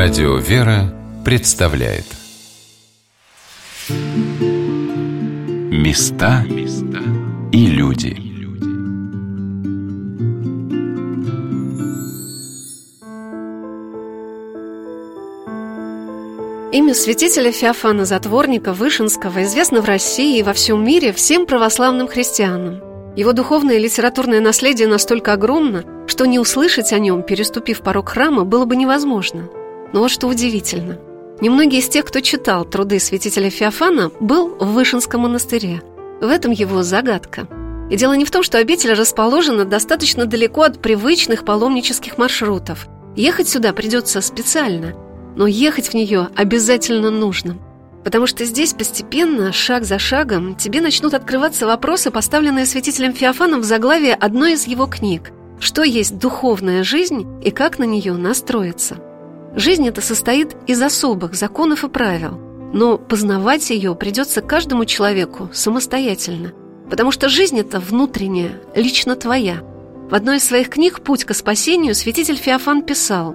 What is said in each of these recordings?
Радио «Вера» представляет. Места и люди. Имя святителя Феофана Затворника Вышинского известно в России и во всем мире всем православным христианам. Его духовное и литературное наследие настолько огромно, что не услышать о нем, переступив порог храма, было бы невозможно – но вот что удивительно. Немногие из тех, кто читал труды святителя Феофана, был в Вышинском монастыре. В этом его загадка. И дело не в том, что обитель расположена достаточно далеко от привычных паломнических маршрутов. Ехать сюда придется специально, но ехать в нее обязательно нужно. Потому что здесь постепенно, шаг за шагом, тебе начнут открываться вопросы, поставленные святителем Феофаном в заглавии одной из его книг «Что есть духовная жизнь и как на нее настроиться». Жизнь эта состоит из особых законов и правил, но познавать ее придется каждому человеку самостоятельно, потому что жизнь эта внутренняя, лично твоя. В одной из своих книг «Путь к спасению» святитель Феофан писал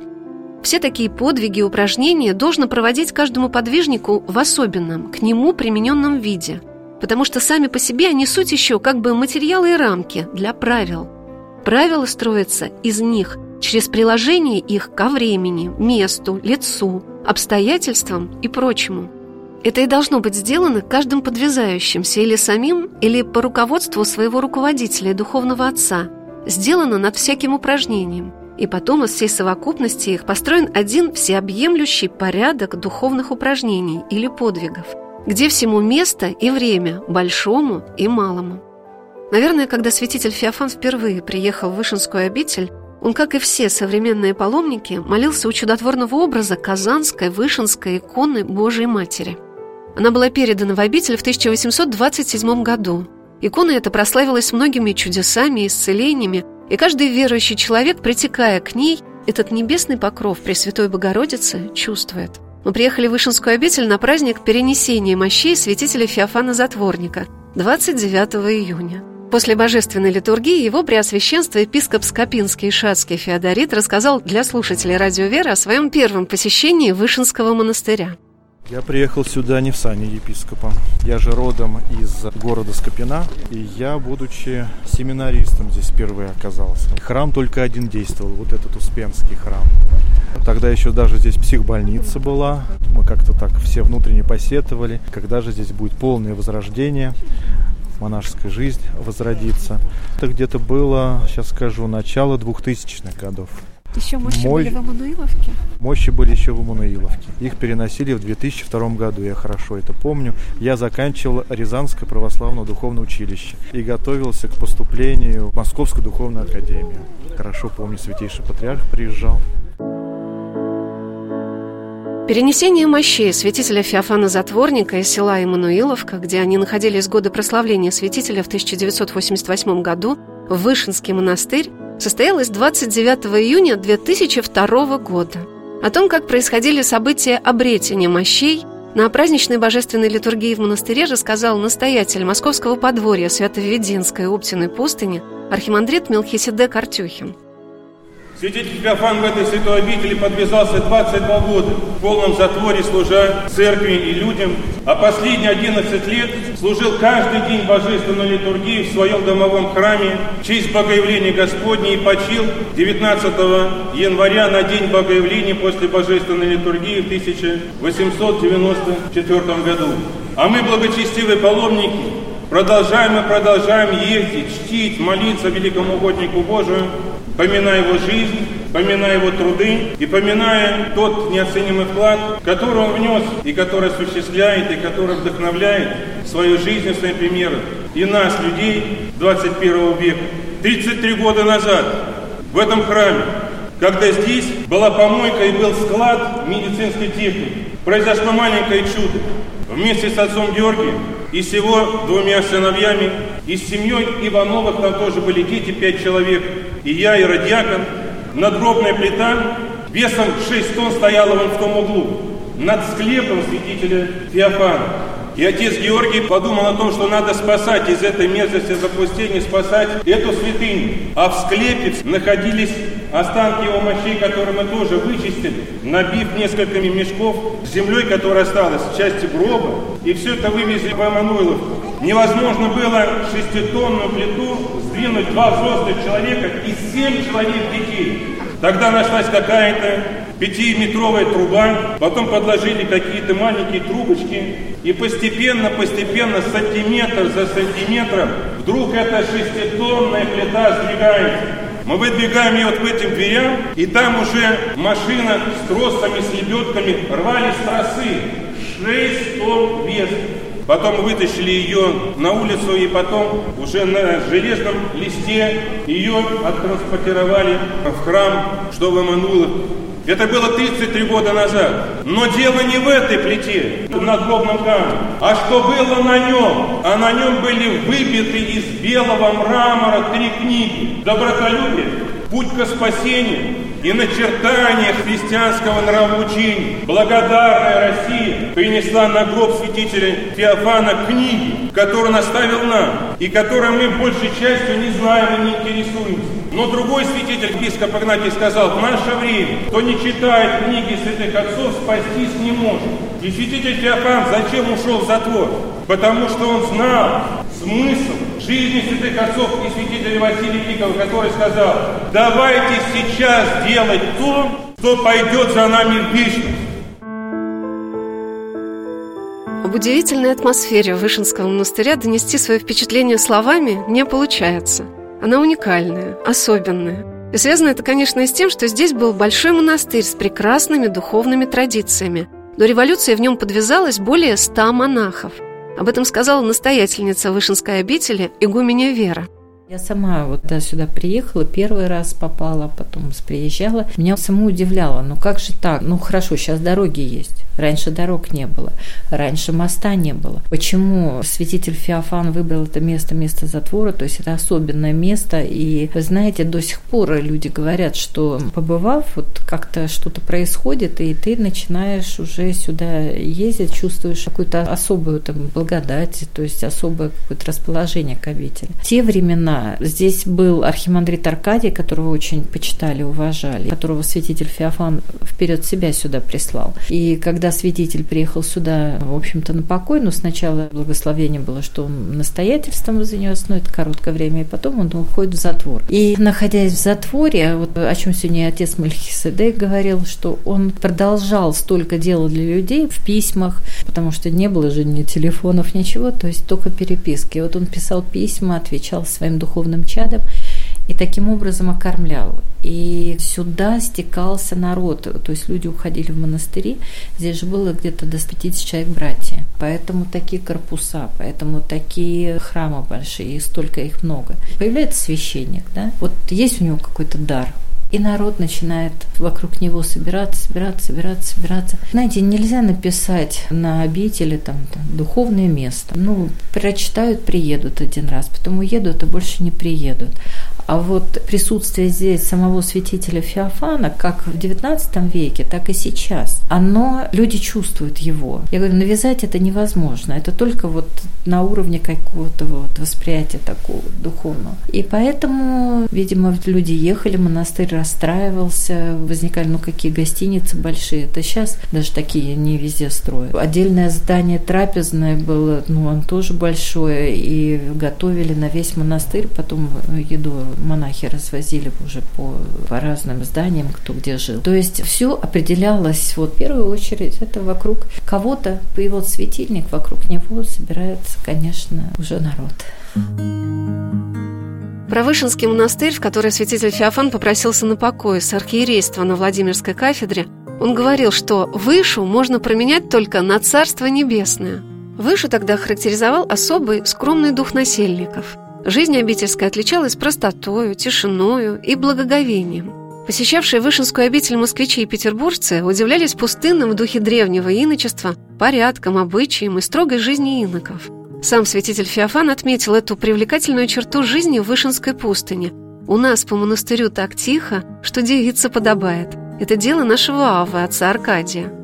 «Все такие подвиги и упражнения должно проводить каждому подвижнику в особенном, к нему примененном виде, потому что сами по себе они суть еще как бы материалы и рамки для правил. Правила строятся из них – через приложение их ко времени, месту, лицу, обстоятельствам и прочему. Это и должно быть сделано каждым подвязающимся или самим, или по руководству своего руководителя и духовного отца, сделано над всяким упражнением, и потом из всей совокупности их построен один всеобъемлющий порядок духовных упражнений или подвигов, где всему место и время, большому и малому. Наверное, когда святитель Феофан впервые приехал в Вышинскую обитель, он, как и все современные паломники, молился у чудотворного образа Казанской Вышинской иконы Божией Матери. Она была передана в обитель в 1827 году. Икона эта прославилась многими чудесами и исцелениями, и каждый верующий человек, притекая к ней, этот небесный покров Пресвятой Богородицы чувствует. Мы приехали в Вышинскую обитель на праздник перенесения мощей святителя Феофана Затворника 29 июня. После божественной литургии его преосвященство епископ Скопинский и Шацкий Феодорит рассказал для слушателей радио «Вера» о своем первом посещении Вышинского монастыря. Я приехал сюда не в сане епископа. Я же родом из города Скопина, и я, будучи семинаристом, здесь впервые оказался. Храм только один действовал, вот этот Успенский храм. Тогда еще даже здесь психбольница была. Мы как-то так все внутренне посетовали, когда же здесь будет полное возрождение монашеская жизнь возродится. Это где-то было, сейчас скажу, начало 2000-х годов. Еще мощи Мой... были в Эммануиловке? Мощи были еще в Эммануиловке. Их переносили в 2002 году, я хорошо это помню. Я заканчивал Рязанское православное духовное училище и готовился к поступлению в Московскую духовную академию. Хорошо помню, святейший патриарх приезжал. Перенесение мощей святителя Феофана Затворника из села Иммануиловка, где они находились с года прославления святителя в 1988 году, в Вышинский монастырь, состоялось 29 июня 2002 года. О том, как происходили события обретения мощей, на праздничной божественной литургии в монастыре рассказал настоятель московского подворья Свято-Введенской Оптиной пустыни архимандрит Мелхиседек Артюхин. Святитель Феофан в этой святой обители подвязался 22 года, в полном затворе служа церкви и людям, а последние 11 лет служил каждый день божественной литургии в своем домовом храме в честь Богоявления Господней и почил 19 января на день Богоявления после божественной литургии в 1894 году. А мы, благочестивые паломники, продолжаем и продолжаем ездить, чтить, молиться великому угоднику Божию, поминая его жизнь, поминая его труды и поминая тот неоценимый вклад, который он внес и который осуществляет, и который вдохновляет свою жизнь, своим примером. И нас, людей 21 века. 33 года назад в этом храме, когда здесь была помойка и был склад медицинской техники, произошло маленькое чудо. Вместе с отцом Георгием и с его двумя сыновьями, и с семьей Ивановых, там тоже были дети, пять человек, и я, и радиакон, надгробная плита весом 6 тонн стояла вон в том углу, над склепом святителя Феофана. И отец Георгий подумал о том, что надо спасать из этой мерзости запустения, спасать эту святыню. А в склепе находились останки его мощей, которые мы тоже вычистили, набив несколькими мешков землей, которая осталась части гроба. И все это вывезли в Эммануиловку. Невозможно было шеститонную плиту сдвинуть два взрослых человека и семь человек детей. Тогда нашлась какая-то пятиметровая труба, потом подложили какие-то маленькие трубочки, и постепенно, постепенно, сантиметр за сантиметром, вдруг эта шеститонная плита сдвигается. Мы выдвигаем ее вот к этим дверям, и там уже машина с тросами, с лебедками рвали с тросы. Шесть тонн вес. Потом вытащили ее на улицу и потом уже на железном листе ее оттранспортировали в храм, что в Эммануилах. Это было 33 года назад. Но дело не в этой плите, на надгробном камне, а что было на нем. А на нем были выбиты из белого мрамора три книги. Добротолюбие, путь к спасению, и начертание христианского нравоучения. Благодарная Россия принесла на гроб святителя Феофана книги, которые он оставил нам, и которые мы большей частью не знаем и не интересуемся. Но другой святитель, епископ Игнатий, сказал, в наше время, кто не читает книги святых отцов, спастись не может. И святитель Феофан зачем ушел в затвор? Потому что он знал смысл жизни святых отцов и святителя Василия Великого, который сказал, давайте сейчас делать то, что пойдет за нами в вечность. Об удивительной атмосфере Вышинского монастыря донести свое впечатление словами не получается. Она уникальная, особенная. И связано это, конечно, и с тем, что здесь был большой монастырь с прекрасными духовными традициями. До революции в нем подвязалось более ста монахов – об этом сказала настоятельница Вышинской обители игуменя Вера. Я сама вот да, сюда приехала, первый раз попала, потом приезжала. Меня саму удивляло, ну как же так? Ну хорошо, сейчас дороги есть. Раньше дорог не было, раньше моста не было. Почему святитель Феофан выбрал это место, место затвора? То есть это особенное место. И вы знаете, до сих пор люди говорят, что побывав, вот как-то что-то происходит, и ты начинаешь уже сюда ездить, чувствуешь какую-то особую там благодать, то есть особое какое-то расположение к обители. Те времена здесь был архимандрит Аркадий, которого очень почитали, уважали, которого святитель Феофан вперед себя сюда прислал. И когда святитель приехал сюда, в общем-то, на покой, но сначала благословение было, что он настоятельством занес, но это короткое время, и потом он уходит в затвор. И находясь в затворе, вот о чем сегодня отец Мальхиседек говорил, что он продолжал столько дела для людей в письмах, потому что не было же ни телефонов, ничего, то есть только переписки. Вот он писал письма, отвечал своим духовным чадам, и таким образом окормлял. И сюда стекался народ, то есть люди уходили в монастыри, здесь же было где-то до 150 человек братья. Поэтому такие корпуса, поэтому такие храмы большие, и столько их много. Появляется священник, да, вот есть у него какой-то дар, и народ начинает вокруг него собираться, собираться, собираться, собираться. Знаете, нельзя написать на обители там, там духовное место. Ну, прочитают, приедут один раз, потом уедут, а больше не приедут. А вот присутствие здесь самого святителя Феофана, как в XIX веке, так и сейчас, оно, люди чувствуют его. Я говорю, навязать это невозможно. Это только вот на уровне какого-то вот восприятия такого духовного. И поэтому, видимо, люди ехали, монастырь расстраивался, возникали, ну, какие гостиницы большие. Это сейчас даже такие не везде строят. Отдельное здание трапезное было, ну, он тоже большое, и готовили на весь монастырь, потом еду монахи развозили уже по, по разным зданиям, кто где жил. То есть все определялось, вот в первую очередь, это вокруг кого-то, появился светильник, вокруг него собирается, конечно, уже народ. Про Вышинский монастырь, в который святитель Феофан попросился на покой с архиерейства на Владимирской кафедре, он говорил, что Вышу можно променять только на Царство Небесное. Вышу тогда характеризовал особый скромный дух насельников – Жизнь обительская отличалась простотою, тишиною и благоговением. Посещавшие Вышинскую обитель москвичи и петербуржцы удивлялись пустынным в духе древнего иночества, порядкам, обычаям и строгой жизни иноков. Сам святитель Феофан отметил эту привлекательную черту жизни в Вышинской пустыне. «У нас по монастырю так тихо, что девица подобает. Это дело нашего Авы, отца Аркадия».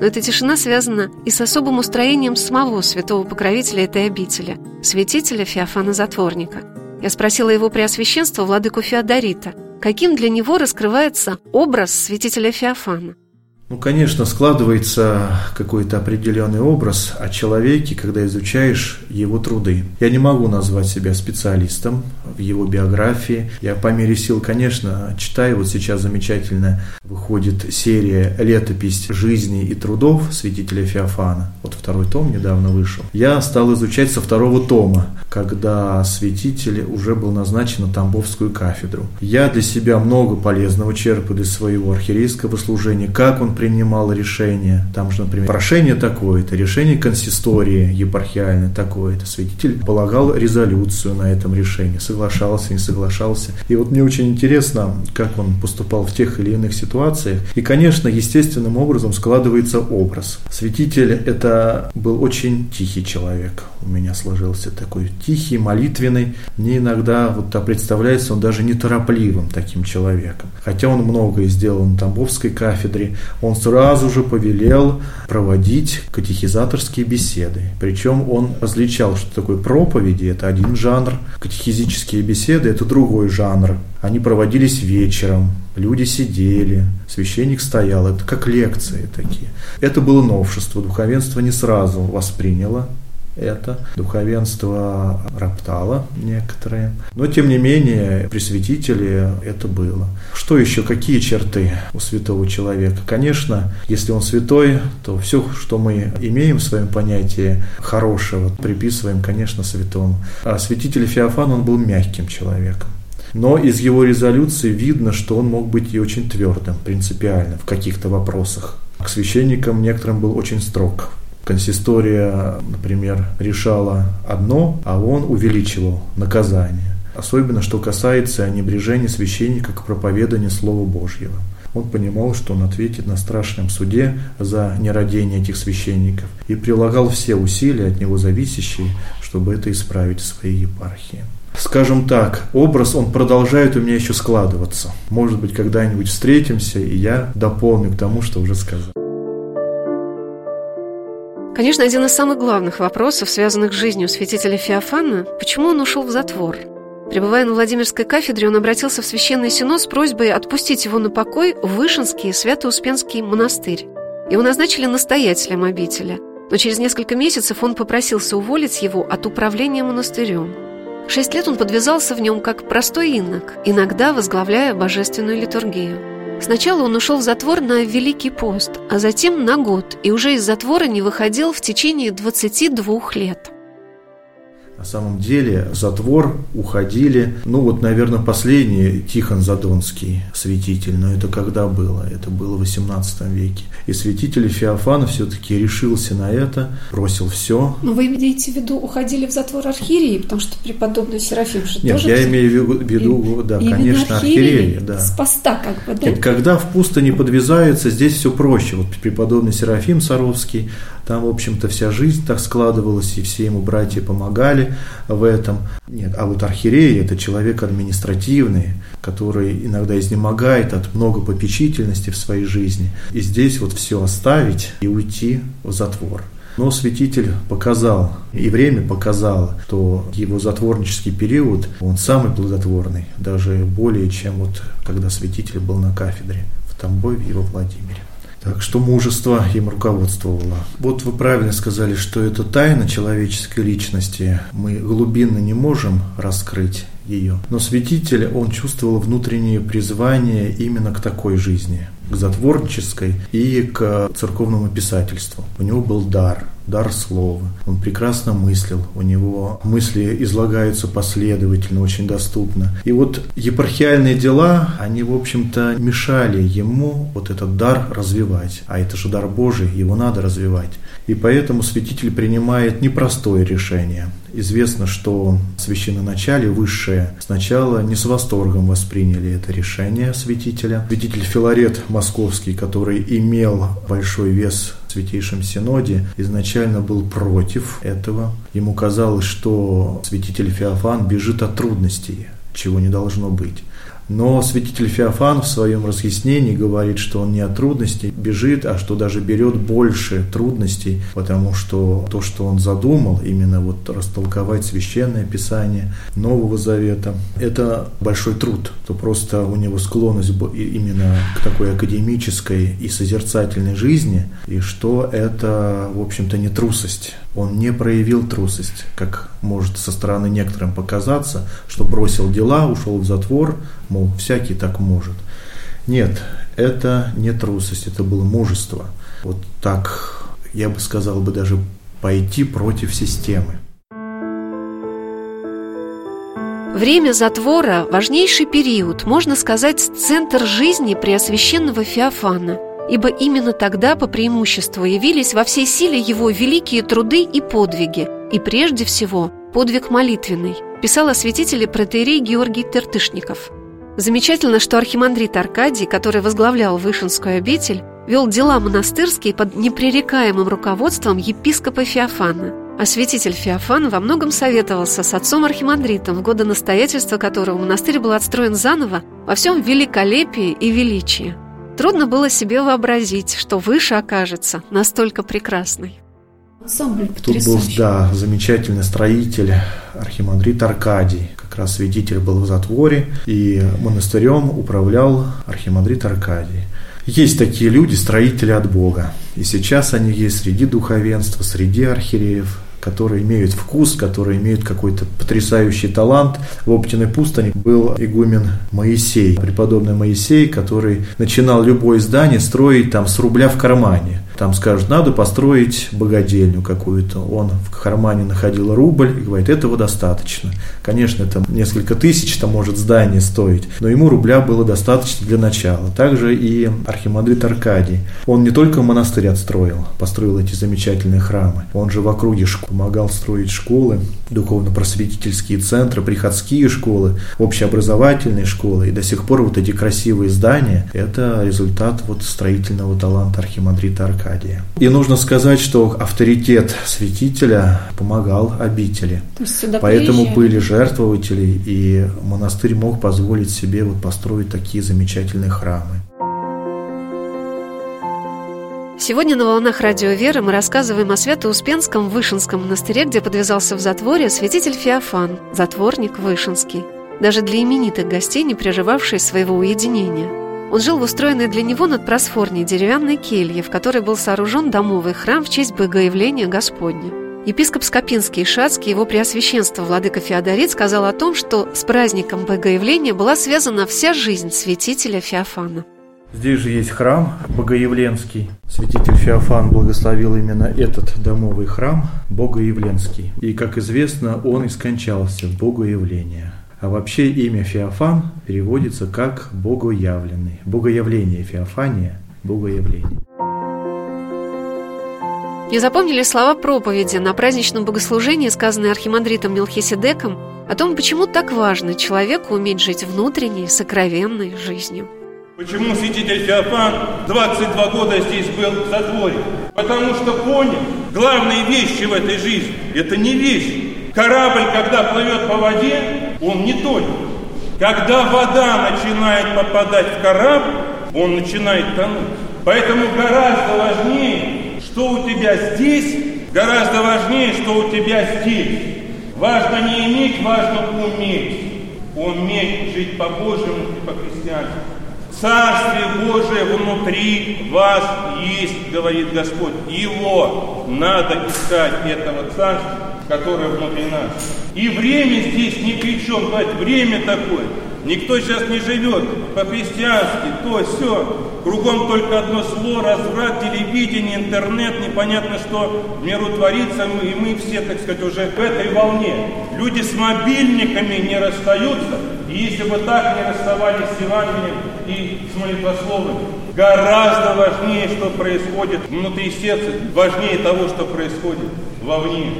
Но эта тишина связана и с особым устроением самого святого покровителя этой обители, святителя Феофана Затворника. Я спросила его преосвященство владыку Феодорита, каким для него раскрывается образ святителя Феофана – ну, конечно, складывается какой-то определенный образ о человеке, когда изучаешь его труды. Я не могу назвать себя специалистом в его биографии. Я по мере сил, конечно, читаю. Вот сейчас замечательно выходит серия «Летопись жизни и трудов» святителя Феофана. Вот второй том недавно вышел. Я стал изучать со второго тома, когда святитель уже был назначен на Тамбовскую кафедру. Я для себя много полезного черпаю из своего архиерейского служения, как он принимал решение. Там же, например, прошение такое-то, решение консистории епархиальной такое-то. Святитель полагал резолюцию на этом решении, соглашался, не соглашался. И вот мне очень интересно, как он поступал в тех или иных ситуациях. И, конечно, естественным образом складывается образ. Святитель – это был очень тихий человек. У меня сложился такой тихий, молитвенный. Мне иногда вот представляется он даже неторопливым таким человеком. Хотя он многое сделал на Тамбовской кафедре, он сразу же повелел проводить катехизаторские беседы. Причем он различал, что такое проповеди, это один жанр, катехизические беседы – это другой жанр. Они проводились вечером, люди сидели, священник стоял, это как лекции такие. Это было новшество, духовенство не сразу восприняло это. Духовенство роптало некоторые. Но, тем не менее, при святителе это было. Что еще? Какие черты у святого человека? Конечно, если он святой, то все, что мы имеем в своем понятии хорошего, приписываем, конечно, святому. А святитель Феофан, он был мягким человеком. Но из его резолюции видно, что он мог быть и очень твердым, принципиальным в каких-то вопросах. К священникам некоторым был очень строг консистория, например, решала одно, а он увеличивал наказание. Особенно, что касается небрежения священника к проповеданию Слова Божьего. Он понимал, что он ответит на страшном суде за нерадение этих священников и прилагал все усилия от него зависящие, чтобы это исправить в своей епархии. Скажем так, образ, он продолжает у меня еще складываться. Может быть, когда-нибудь встретимся, и я дополню к тому, что уже сказал. Конечно, один из самых главных вопросов, связанных с жизнью святителя Феофана, почему он ушел в затвор. Пребывая на Владимирской кафедре, он обратился в Священный Синод с просьбой отпустить его на покой в Вышинский Свято-Успенский монастырь. Его назначили настоятелем обители, но через несколько месяцев он попросился уволить его от управления монастырем. Шесть лет он подвязался в нем как простой инок, иногда возглавляя божественную литургию. Сначала он ушел в затвор на Великий пост, а затем на год, и уже из затвора не выходил в течение 22 лет. На самом деле затвор уходили, ну вот, наверное, последний Тихон Задонский святитель, но это когда было? Это было в 18 веке. И святитель Феофана все-таки решился на это, бросил все. Но вы имеете в виду, уходили в затвор архиереи, потому что преподобный Серафим же Нет, тоже... я имею в виду, и, да, и конечно, архиереи. Да. С поста как бы, да? Нет, когда в пустыне подвязаются, здесь все проще. Вот преподобный Серафим Саровский, там, в общем-то, вся жизнь так складывалась, и все ему братья помогали в этом. Нет, а вот архиерей – это человек административный, который иногда изнемогает от много попечительности в своей жизни. И здесь вот все оставить и уйти в затвор. Но святитель показал, и время показало, что его затворнический период, он самый плодотворный, даже более, чем вот когда святитель был на кафедре в Тамбове и во Владимире. Так что мужество им руководствовало. Вот вы правильно сказали, что это тайна человеческой личности. Мы глубинно не можем раскрыть ее. Но святитель, он чувствовал внутреннее призвание именно к такой жизни, к затворнической и к церковному писательству. У него был дар – дар слова. Он прекрасно мыслил, у него мысли излагаются последовательно, очень доступно. И вот епархиальные дела, они, в общем-то, мешали ему вот этот дар развивать. А это же дар Божий, его надо развивать. И поэтому святитель принимает непростое решение. Известно, что священноначале высшее сначала не с восторгом восприняли это решение святителя. Святитель Филарет Московский, который имел большой вес в Святейшем Синоде, изначально был против этого. Ему казалось, что святитель Феофан бежит от трудностей, чего не должно быть. Но святитель Феофан в своем разъяснении говорит, что он не от трудностей бежит, а что даже берет больше трудностей, потому что то, что он задумал, именно вот растолковать священное писание Нового Завета, это большой труд, то просто у него склонность именно к такой академической и созерцательной жизни, и что это, в общем-то, не трусость. Он не проявил трусость, как может со стороны некоторым показаться, что бросил дела, ушел в затвор, мол, всякий так может. Нет, это не трусость, это было мужество. Вот так, я бы сказал бы даже пойти против системы. Время затвора – важнейший период, можно сказать, центр жизни Преосвященного Феофана, ибо именно тогда по преимуществу явились во всей силе его великие труды и подвиги, и прежде всего подвиг молитвенный, писал о святителе протеерей Георгий Тертышников. Замечательно, что архимандрит Аркадий, который возглавлял Вышинскую обитель, вел дела монастырские под непререкаемым руководством епископа Феофана – а святитель Феофан во многом советовался с отцом архимандритом, в годы настоятельства которого монастырь был отстроен заново во всем великолепии и величии. Трудно было себе вообразить, что выше окажется настолько прекрасной. Тут был, да, замечательный строитель, архимандрит Аркадий. Как раз святитель был в затворе, и монастырем управлял архимандрит Аркадий. Есть такие люди, строители от Бога. И сейчас они есть среди духовенства, среди архиереев, которые имеют вкус, которые имеют какой-то потрясающий талант. В Оптиной пустыне был игумен Моисей, преподобный Моисей, который начинал любое здание строить там с рубля в кармане. Там скажут, надо построить богадельню какую-то. Он в кармане находил рубль и говорит, этого достаточно. Конечно, это несколько тысяч там может здание стоить, но ему рубля было достаточно для начала. Также и архимандрит Аркадий. Он не только монастырь отстроил, построил эти замечательные храмы, он же в округе помогал строить школы, духовно-просветительские центры, приходские школы, общеобразовательные школы. И до сих пор вот эти красивые здания – это результат вот строительного таланта архимандрита Аркадия. Аркадия. И нужно сказать, что авторитет святителя помогал обители. Поэтому приезжали. были жертвователи, и монастырь мог позволить себе вот построить такие замечательные храмы. Сегодня на «Волнах Радио Веры» мы рассказываем о Свято-Успенском Вышинском монастыре, где подвязался в затворе святитель Феофан, затворник Вышинский, даже для именитых гостей, не прерывавший своего уединения – он жил в устроенной для него над просфорней деревянной келье, в которой был сооружен домовый храм в честь Богоявления Господня. Епископ Скопинский и Шацкий, его преосвященство Владыка Феодорит, сказал о том, что с праздником Богоявления была связана вся жизнь святителя Феофана. Здесь же есть храм Богоявленский. Святитель Феофан благословил именно этот домовый храм Богоявленский. И, как известно, он и скончался в Богоявления. А вообще имя Феофан переводится как «богоявленный». Богоявление Феофания – богоявление. Не запомнили слова проповеди на праздничном богослужении, сказанные архимандритом Мелхиседеком, о том, почему так важно человеку уметь жить внутренней, сокровенной жизнью. Почему святитель Феофан 22 года здесь был в затворе? Потому что понял, главные вещи в этой жизни – это не вещи, Корабль, когда плывет по воде, он не тонет. Когда вода начинает попадать в корабль, он начинает тонуть. Поэтому гораздо важнее, что у тебя здесь, гораздо важнее, что у тебя здесь. Важно не иметь, важно уметь. Уметь жить по-божьему и по-христиански. Царствие Божие внутри вас есть, говорит Господь. Его надо искать, этого царства которое внутри нас. И время здесь ни при чем, говорит, время такое. Никто сейчас не живет по-христиански, то, все. Кругом только одно слово, разврат, телевидение, интернет, непонятно что в миру творится, и мы все, так сказать, уже в этой волне. Люди с мобильниками не расстаются, и если бы так не расставались с Евангелием и с молитвословами, гораздо важнее, что происходит внутри сердца, важнее того, что происходит вовне.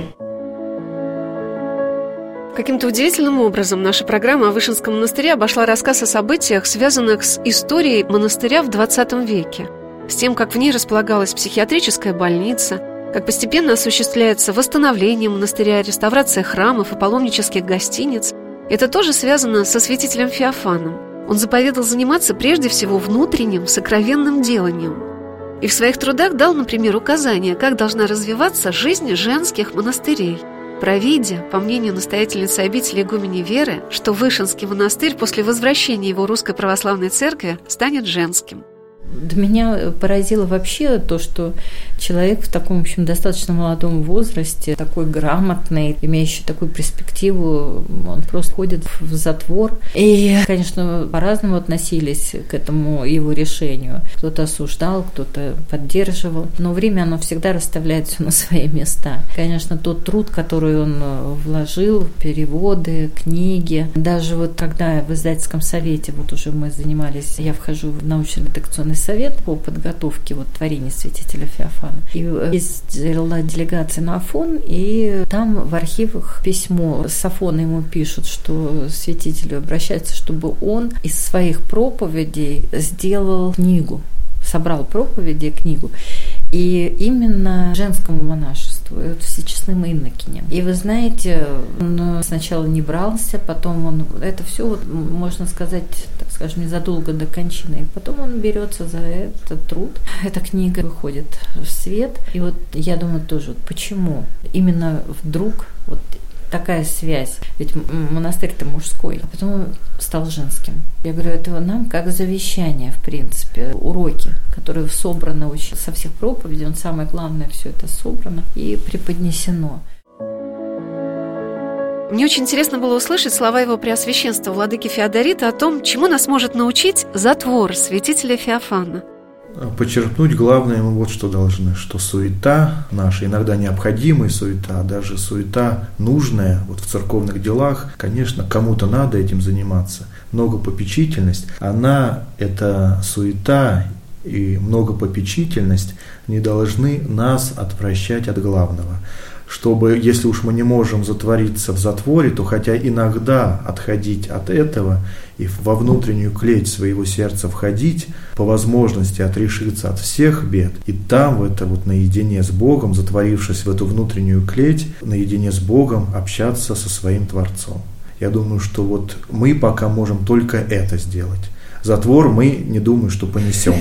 Каким-то удивительным образом наша программа о Вышинском монастыре обошла рассказ о событиях, связанных с историей монастыря в 20 веке, с тем, как в ней располагалась психиатрическая больница, как постепенно осуществляется восстановление монастыря, реставрация храмов и паломнических гостиниц. Это тоже связано со святителем Феофаном. Он заповедал заниматься прежде всего внутренним, сокровенным деланием. И в своих трудах дал, например, указания, как должна развиваться жизнь женских монастырей. Провидя, по мнению настоятельницы обители игумени Веры, что Вышинский монастырь после возвращения его Русской Православной Церкви станет женским – до меня поразило вообще то, что человек в таком, в общем, достаточно молодом возрасте, такой грамотный, имеющий такую перспективу, он просто ходит в затвор. И, конечно, по-разному относились к этому его решению. Кто-то осуждал, кто-то поддерживал. Но время, оно всегда расставляет все на свои места. Конечно, тот труд, который он вложил, переводы, книги, даже вот когда в издательском совете, вот уже мы занимались, я вхожу в научно-редакционный совет по подготовке вот творений святителя Феофана. И ездила делегация на Афон, и там в архивах письмо. С Афона ему пишут, что святителю обращается, чтобы он из своих проповедей сделал книгу собрал проповеди, книгу, и именно женскому монашеству, вот всечестным инокиням. И вы знаете, он сначала не брался, потом он, это все, вот, можно сказать, так скажем, незадолго до кончины. И потом он берется за этот труд. Эта книга выходит в свет. И вот я думаю тоже, почему именно вдруг вот такая связь. Ведь монастырь-то мужской, а потом стал женским. Я говорю, это нам как завещание, в принципе, уроки, которые собраны очень со всех проповедей, он самое главное, все это собрано и преподнесено. Мне очень интересно было услышать слова его преосвященства владыки Феодорита о том, чему нас может научить затвор святителя Феофана – подчеркнуть главное мы вот что должны, что суета наша, иногда необходимая суета, а даже суета нужная вот в церковных делах, конечно, кому-то надо этим заниматься. Многопопечительность, она, эта суета и многопопечительность не должны нас отвращать от главного чтобы, если уж мы не можем затвориться в затворе, то хотя иногда отходить от этого и во внутреннюю клеть своего сердца входить, по возможности отрешиться от всех бед, и там, в это вот наедине с Богом, затворившись в эту внутреннюю клеть, наедине с Богом общаться со своим Творцом. Я думаю, что вот мы пока можем только это сделать затвор мы не думаю, что понесем.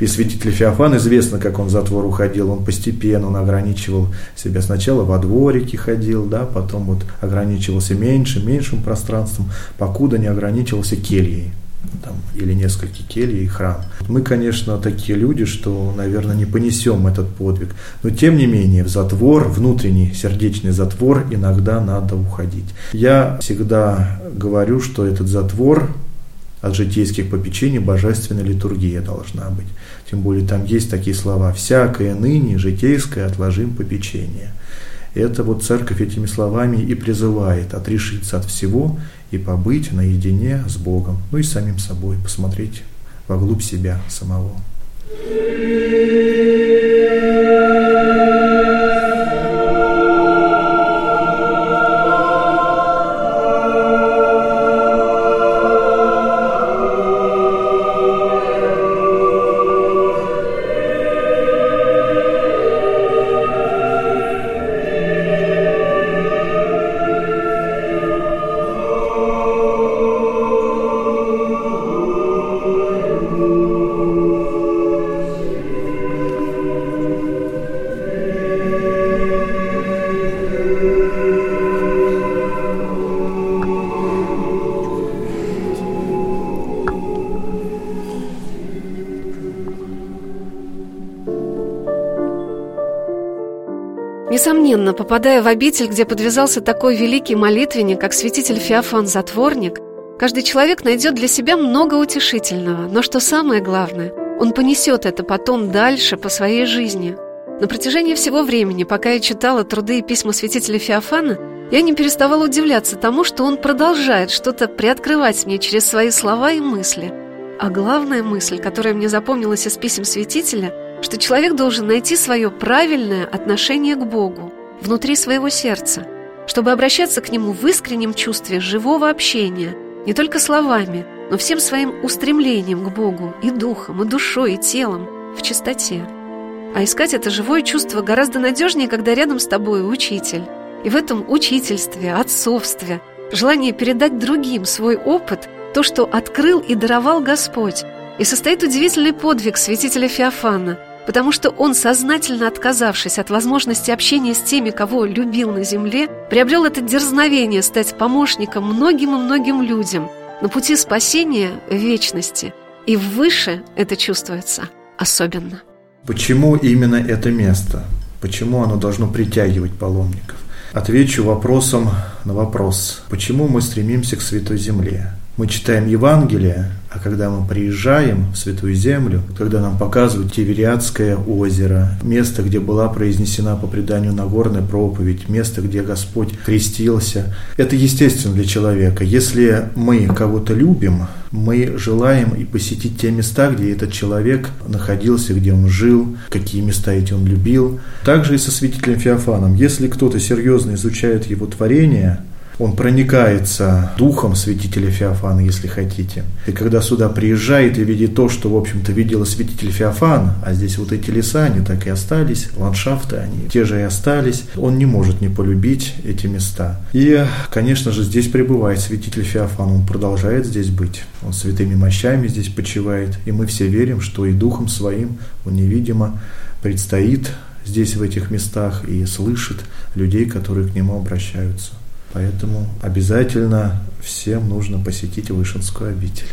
И святитель Феофан известно, как он в затвор уходил. Он постепенно он ограничивал себя. Сначала во дворике ходил, да, потом вот ограничивался меньшим, меньшим пространством, покуда не ограничивался кельей. Там, или несколько кельей и храм. Мы, конечно, такие люди, что, наверное, не понесем этот подвиг. Но, тем не менее, в затвор, внутренний сердечный затвор иногда надо уходить. Я всегда говорю, что этот затвор от житейских попечений божественная литургия должна быть. Тем более там есть такие слова «всякое ныне житейское отложим попечение». Это вот церковь этими словами и призывает отрешиться от всего и побыть наедине с Богом, ну и самим собой, посмотреть вглубь себя самого. Несомненно, попадая в обитель, где подвязался такой великий молитвенник, как святитель Феофан Затворник, каждый человек найдет для себя много утешительного, но что самое главное, он понесет это потом дальше по своей жизни. На протяжении всего времени, пока я читала труды и письма святителя Феофана, я не переставала удивляться тому, что он продолжает что-то приоткрывать мне через свои слова и мысли. А главная мысль, которая мне запомнилась из писем святителя – что человек должен найти свое правильное отношение к Богу внутри своего сердца, чтобы обращаться к Нему в искреннем чувстве живого общения, не только словами, но всем своим устремлением к Богу и духом, и душой, и телом, в чистоте. А искать это живое чувство гораздо надежнее, когда рядом с тобой учитель. И в этом учительстве, отцовстве, желание передать другим свой опыт то, что открыл и даровал Господь. И состоит удивительный подвиг святителя Феофана, потому что он, сознательно отказавшись от возможности общения с теми, кого любил на земле, приобрел это дерзновение стать помощником многим и многим людям на пути спасения вечности. И выше это чувствуется особенно. Почему именно это место? Почему оно должно притягивать паломников? Отвечу вопросом на вопрос. Почему мы стремимся к Святой Земле? Мы читаем Евангелие, а когда мы приезжаем в Святую Землю, когда нам показывают Тивериадское озеро, место, где была произнесена по преданию Нагорная проповедь, место, где Господь крестился, это естественно для человека. Если мы кого-то любим, мы желаем и посетить те места, где этот человек находился, где он жил, какие места эти он любил. Также и со святителем Феофаном. Если кто-то серьезно изучает его творение, он проникается духом святителя Феофана, если хотите. И когда сюда приезжает и видит то, что, в общем-то, видел святитель Феофан, а здесь вот эти леса, они так и остались, ландшафты, они те же и остались, он не может не полюбить эти места. И, конечно же, здесь пребывает святитель Феофан, он продолжает здесь быть, он святыми мощами здесь почивает, и мы все верим, что и духом своим он невидимо предстоит здесь, в этих местах, и слышит людей, которые к нему обращаются. Поэтому обязательно всем нужно посетить Вышинскую обитель.